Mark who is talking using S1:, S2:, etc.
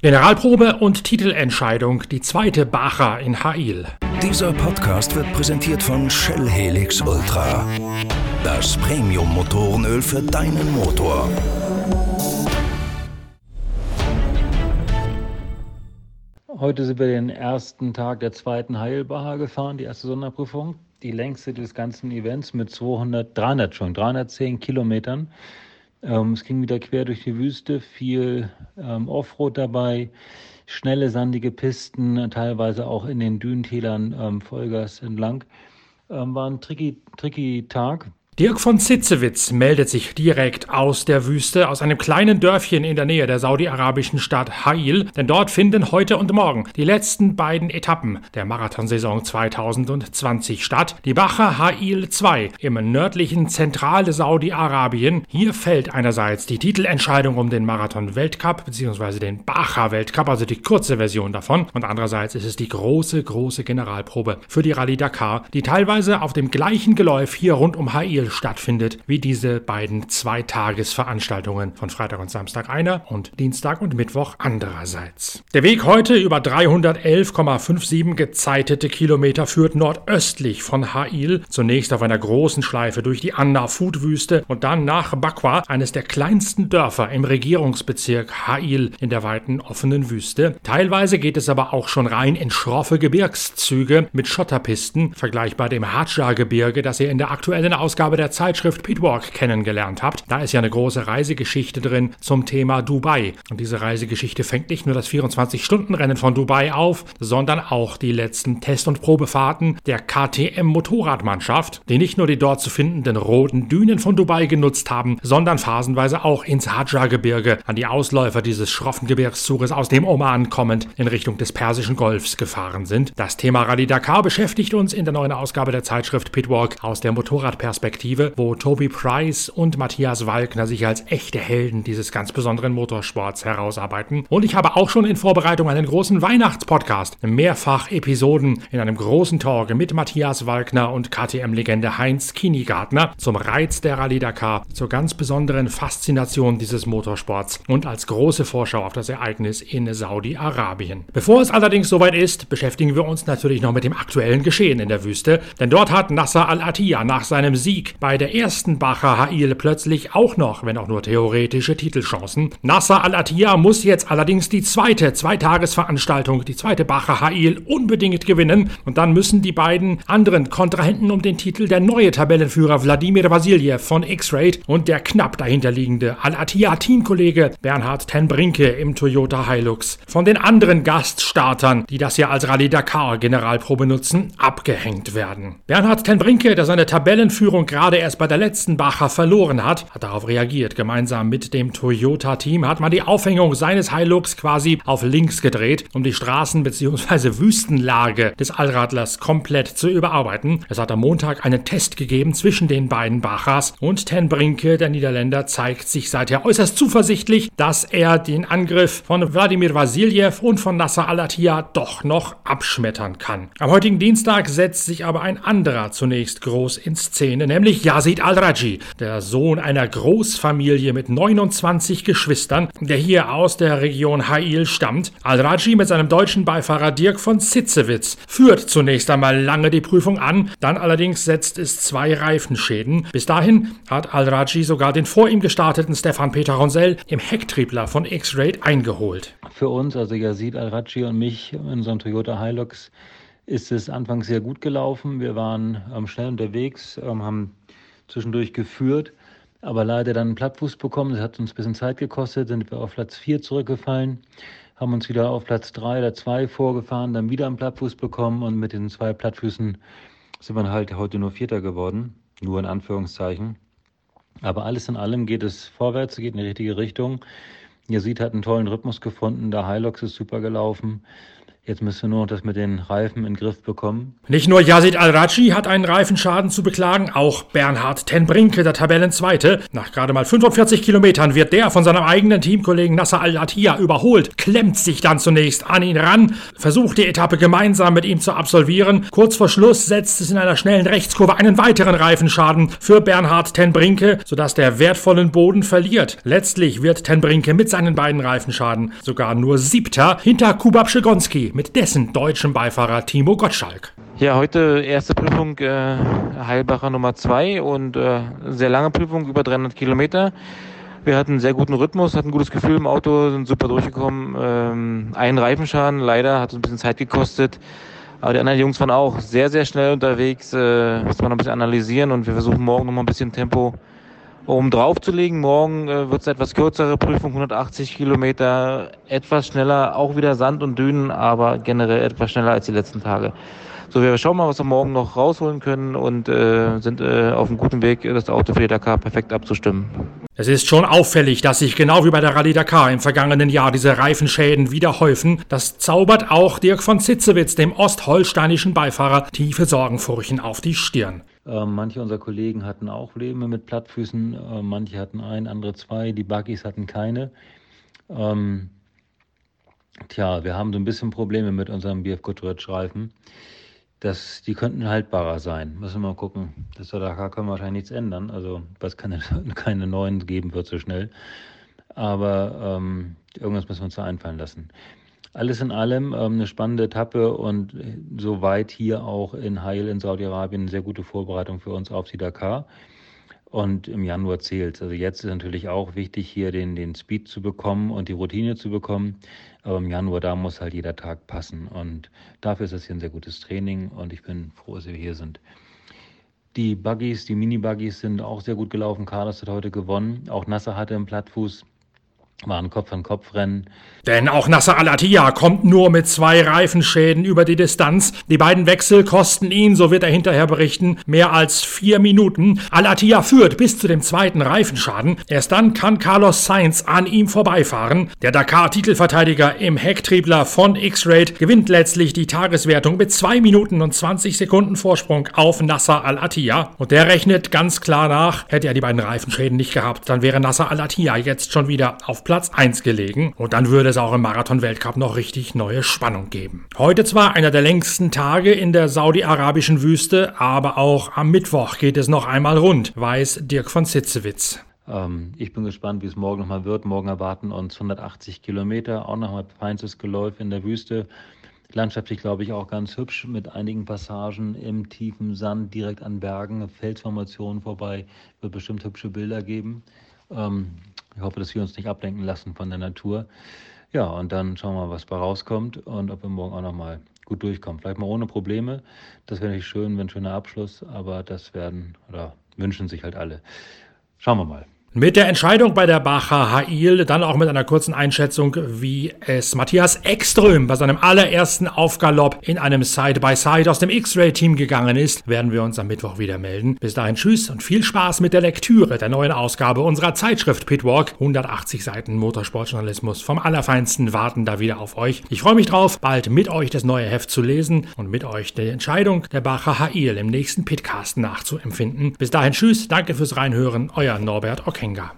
S1: Generalprobe und Titelentscheidung, die zweite Bacher in Hail.
S2: Dieser Podcast wird präsentiert von Shell Helix Ultra. Das Premium-Motorenöl für deinen Motor.
S3: Heute sind wir den ersten Tag der zweiten Heilbacher gefahren, die erste Sonderprüfung. Die längste des ganzen Events mit 200, 300 schon, 310 Kilometern. Ähm, es ging wieder quer durch die Wüste, viel ähm, Offroad dabei, schnelle, sandige Pisten, teilweise auch in den Dünentälern ähm, Vollgas entlang. Ähm, war ein tricky, tricky Tag.
S1: Dirk von Zitzewitz meldet sich direkt aus der Wüste, aus einem kleinen Dörfchen in der Nähe der saudi-arabischen Stadt Hail, denn dort finden heute und morgen die letzten beiden Etappen der Marathonsaison 2020 statt. Die Bacher Hail 2 im nördlichen zentrale Saudi-Arabien. Hier fällt einerseits die Titelentscheidung um den Marathon-Weltcup bzw. den Bacher-Weltcup, also die kurze Version davon, und andererseits ist es die große, große Generalprobe für die Rallye Dakar, die teilweise auf dem gleichen Geläuf hier rund um Hail stattfindet, wie diese beiden Zweitagesveranstaltungen von Freitag und Samstag einer und Dienstag und Mittwoch andererseits. Der Weg heute über 311,57 gezeitete Kilometer führt nordöstlich von Ha'il, zunächst auf einer großen Schleife durch die Anna-Food-Wüste und dann nach Bakwa, eines der kleinsten Dörfer im Regierungsbezirk Ha'il in der weiten offenen Wüste. Teilweise geht es aber auch schon rein in schroffe Gebirgszüge mit Schotterpisten, vergleichbar dem Hadja-Gebirge, das ihr in der aktuellen Ausgabe Ausgabe der Zeitschrift Pitwalk kennengelernt habt. Da ist ja eine große Reisegeschichte drin zum Thema Dubai. Und diese Reisegeschichte fängt nicht nur das 24-Stunden-Rennen von Dubai auf, sondern auch die letzten Test- und Probefahrten der KTM-Motorradmannschaft, die nicht nur die dort zu findenden roten Dünen von Dubai genutzt haben, sondern phasenweise auch ins Hadja-Gebirge, an die Ausläufer dieses schroffen Gebirgszuges aus dem Oman kommend in Richtung des Persischen Golfs gefahren sind. Das Thema Rallye Dakar beschäftigt uns in der neuen Ausgabe der Zeitschrift Pitwalk aus der Motorradperspektive Perspektive, wo Toby Price und Matthias Walkner sich als echte Helden dieses ganz besonderen Motorsports herausarbeiten. Und ich habe auch schon in Vorbereitung einen großen Weihnachtspodcast, mehrfach Episoden in einem großen Talk mit Matthias Walkner und KTM-Legende Heinz Kinigartner zum Reiz der Rallye Dakar, zur ganz besonderen Faszination dieses Motorsports und als große Vorschau auf das Ereignis in Saudi-Arabien. Bevor es allerdings soweit ist, beschäftigen wir uns natürlich noch mit dem aktuellen Geschehen in der Wüste, denn dort hat Nasser Al-Attiyah nach seinem Sieg bei der ersten Bacher Hail plötzlich auch noch, wenn auch nur theoretische Titelchancen. Nasser Al-Attiyah muss jetzt allerdings die zweite Zweitagesveranstaltung, die zweite Bacher Hail, unbedingt gewinnen und dann müssen die beiden anderen Kontrahenten um den Titel der neue Tabellenführer Wladimir Vasiljev von X-Raid und der knapp dahinterliegende Al-Attiyah-Teamkollege Bernhard Tenbrinke im Toyota Hilux von den anderen Gaststartern, die das ja als Rallye Dakar Generalprobe nutzen, abgehängt werden. Bernhard Tenbrinke, der seine Tabellenführung gerade erst bei der letzten Bacher verloren hat, hat darauf reagiert. Gemeinsam mit dem Toyota-Team hat man die Aufhängung seines Hilux quasi auf links gedreht, um die Straßen- bzw. Wüstenlage des Allradlers komplett zu überarbeiten. Es hat am Montag einen Test gegeben zwischen den beiden Bachers und Ten Brinke, der Niederländer, zeigt sich seither äußerst zuversichtlich, dass er den Angriff von Wladimir Vasiljev und von Nasser Al-Attiyah doch noch abschmettern kann. Am heutigen Dienstag setzt sich aber ein anderer zunächst groß in Szene, nämlich nämlich Yazid al-Raji, der Sohn einer Großfamilie mit 29 Geschwistern, der hier aus der Region Hail stammt. Al-Raji mit seinem deutschen Beifahrer Dirk von Zitzewitz führt zunächst einmal lange die Prüfung an, dann allerdings setzt es zwei Reifenschäden. Bis dahin hat Al-Raji sogar den vor ihm gestarteten Stefan Peter Ronsell im Hecktriebler von X-Raid eingeholt.
S3: Für uns, also Yazid al-Raji und mich in unserem Toyota Hilux, ist es anfangs sehr gut gelaufen. Wir waren ähm, schnell unterwegs, ähm, haben zwischendurch geführt, aber leider dann einen Plattfuß bekommen. Das hat uns ein bisschen Zeit gekostet, sind wir auf Platz 4 zurückgefallen, haben uns wieder auf Platz 3 oder 2 vorgefahren, dann wieder einen Plattfuß bekommen und mit den zwei Plattfüßen sind wir halt heute nur Vierter geworden, nur in Anführungszeichen. Aber alles in allem geht es vorwärts, geht in die richtige Richtung. Yazid hat einen tollen Rhythmus gefunden, der Hilux ist super gelaufen. Jetzt müssen wir nur noch das mit den Reifen in den Griff bekommen.
S1: Nicht nur Yazid Al-Raji hat einen Reifenschaden zu beklagen, auch Bernhard Tenbrinke, der Tabellenzweite. Nach gerade mal 45 Kilometern wird der von seinem eigenen Teamkollegen Nasser Al-Attiyah überholt, klemmt sich dann zunächst an ihn ran, versucht die Etappe gemeinsam mit ihm zu absolvieren. Kurz vor Schluss setzt es in einer schnellen Rechtskurve einen weiteren Reifenschaden für Bernhard Tenbrinke, sodass der wertvollen Boden verliert. Letztlich wird Tenbrinke mit seinen beiden Reifenschaden sogar nur Siebter hinter Kubab Schigonski mit dessen deutschem Beifahrer Timo Gottschalk.
S4: Ja, heute erste Prüfung äh, Heilbacher Nummer 2 und äh, sehr lange Prüfung, über 300 Kilometer. Wir hatten einen sehr guten Rhythmus, hatten ein gutes Gefühl im Auto, sind super durchgekommen. Ähm, einen Reifenschaden, leider, hat uns ein bisschen Zeit gekostet. Aber die anderen Jungs waren auch sehr, sehr schnell unterwegs. Äh, muss man noch ein bisschen analysieren und wir versuchen morgen noch mal ein bisschen Tempo um draufzulegen. Morgen äh, wird es etwas kürzere Prüfung, 180 Kilometer, etwas schneller, auch wieder Sand und Dünen, aber generell etwas schneller als die letzten Tage. So, wir schauen mal, was wir morgen noch rausholen können und äh, sind äh, auf einem guten Weg, das Auto für die Dakar perfekt abzustimmen.
S1: Es ist schon auffällig, dass sich genau wie bei der Rallye Dakar im vergangenen Jahr diese Reifenschäden wieder häufen. Das zaubert auch Dirk von Zitzewitz, dem ostholsteinischen Beifahrer, tiefe Sorgenfurchen auf die Stirn.
S3: Äh, manche unserer Kollegen hatten auch Probleme mit Plattfüßen, äh, manche hatten ein, andere zwei, die Buggies hatten keine. Ähm, tja, wir haben so ein bisschen Probleme mit unserem BF Goodrich-Reifen. Das, die könnten haltbarer sein. Müssen wir mal gucken. Das da können wir wahrscheinlich nichts ändern. Also, es keine, keine neuen geben wird so schnell. Aber ähm, irgendwas müssen wir uns da einfallen lassen. Alles in allem ähm, eine spannende Etappe und soweit hier auch in Heil in Saudi-Arabien eine sehr gute Vorbereitung für uns auf die Dakar. Und im Januar zählt Also jetzt ist natürlich auch wichtig, hier den, den Speed zu bekommen und die Routine zu bekommen. Aber im Januar, da muss halt jeder Tag passen. Und dafür ist das hier ein sehr gutes Training und ich bin froh, dass wir hier sind. Die Buggies, die Mini-Buggies sind auch sehr gut gelaufen. Carlos hat heute gewonnen. Auch Nasser hatte im Plattfuß war ein Kopf-an-Kopf-Rennen.
S1: Denn auch Nasser Al-Attiyah kommt nur mit zwei Reifenschäden über die Distanz. Die beiden Wechsel kosten ihn, so wird er hinterher berichten, mehr als vier Minuten. Al-Attiyah führt bis zu dem zweiten Reifenschaden. Erst dann kann Carlos Sainz an ihm vorbeifahren. Der Dakar-Titelverteidiger im Hecktriebler von X-Raid gewinnt letztlich die Tageswertung mit zwei Minuten und 20 Sekunden Vorsprung auf Nasser Al-Attiyah. Und der rechnet ganz klar nach, hätte er die beiden Reifenschäden nicht gehabt, dann wäre Nasser Al-Attiyah jetzt schon wieder auf Platz 1 gelegen und dann würde es auch im Marathon-Weltcup noch richtig neue Spannung geben. Heute zwar einer der längsten Tage in der saudi-arabischen Wüste, aber auch am Mittwoch geht es noch einmal rund, weiß Dirk von Sitzewitz.
S3: Ähm, ich bin gespannt, wie es morgen nochmal wird. Morgen erwarten uns 180 Kilometer, auch nochmal feinstes Geläuf in der Wüste. Landschaftlich, glaube ich, auch ganz hübsch mit einigen Passagen im tiefen Sand, direkt an Bergen, Felsformationen vorbei. Wird bestimmt hübsche Bilder geben. Ähm, ich hoffe, dass wir uns nicht ablenken lassen von der Natur. Ja, und dann schauen wir mal, was da rauskommt und ob wir morgen auch nochmal gut durchkommen. Vielleicht mal ohne Probleme. Das wäre natürlich schön, wenn schöner Abschluss, aber das werden oder wünschen sich halt alle. Schauen wir mal.
S1: Mit der Entscheidung bei der Bacher Hail, dann auch mit einer kurzen Einschätzung, wie es Matthias Ekström bei seinem allerersten Aufgalopp in einem Side-by-Side -Side aus dem X-Ray-Team gegangen ist, werden wir uns am Mittwoch wieder melden. Bis dahin tschüss und viel Spaß mit der Lektüre der neuen Ausgabe unserer Zeitschrift Pitwalk. 180 Seiten Motorsportjournalismus vom Allerfeinsten warten da wieder auf euch. Ich freue mich drauf, bald mit euch das neue Heft zu lesen und mit euch die Entscheidung der Bacher Hail im nächsten Pitcast nachzuempfinden. Bis dahin tschüss, danke fürs Reinhören, euer Norbert 것인가?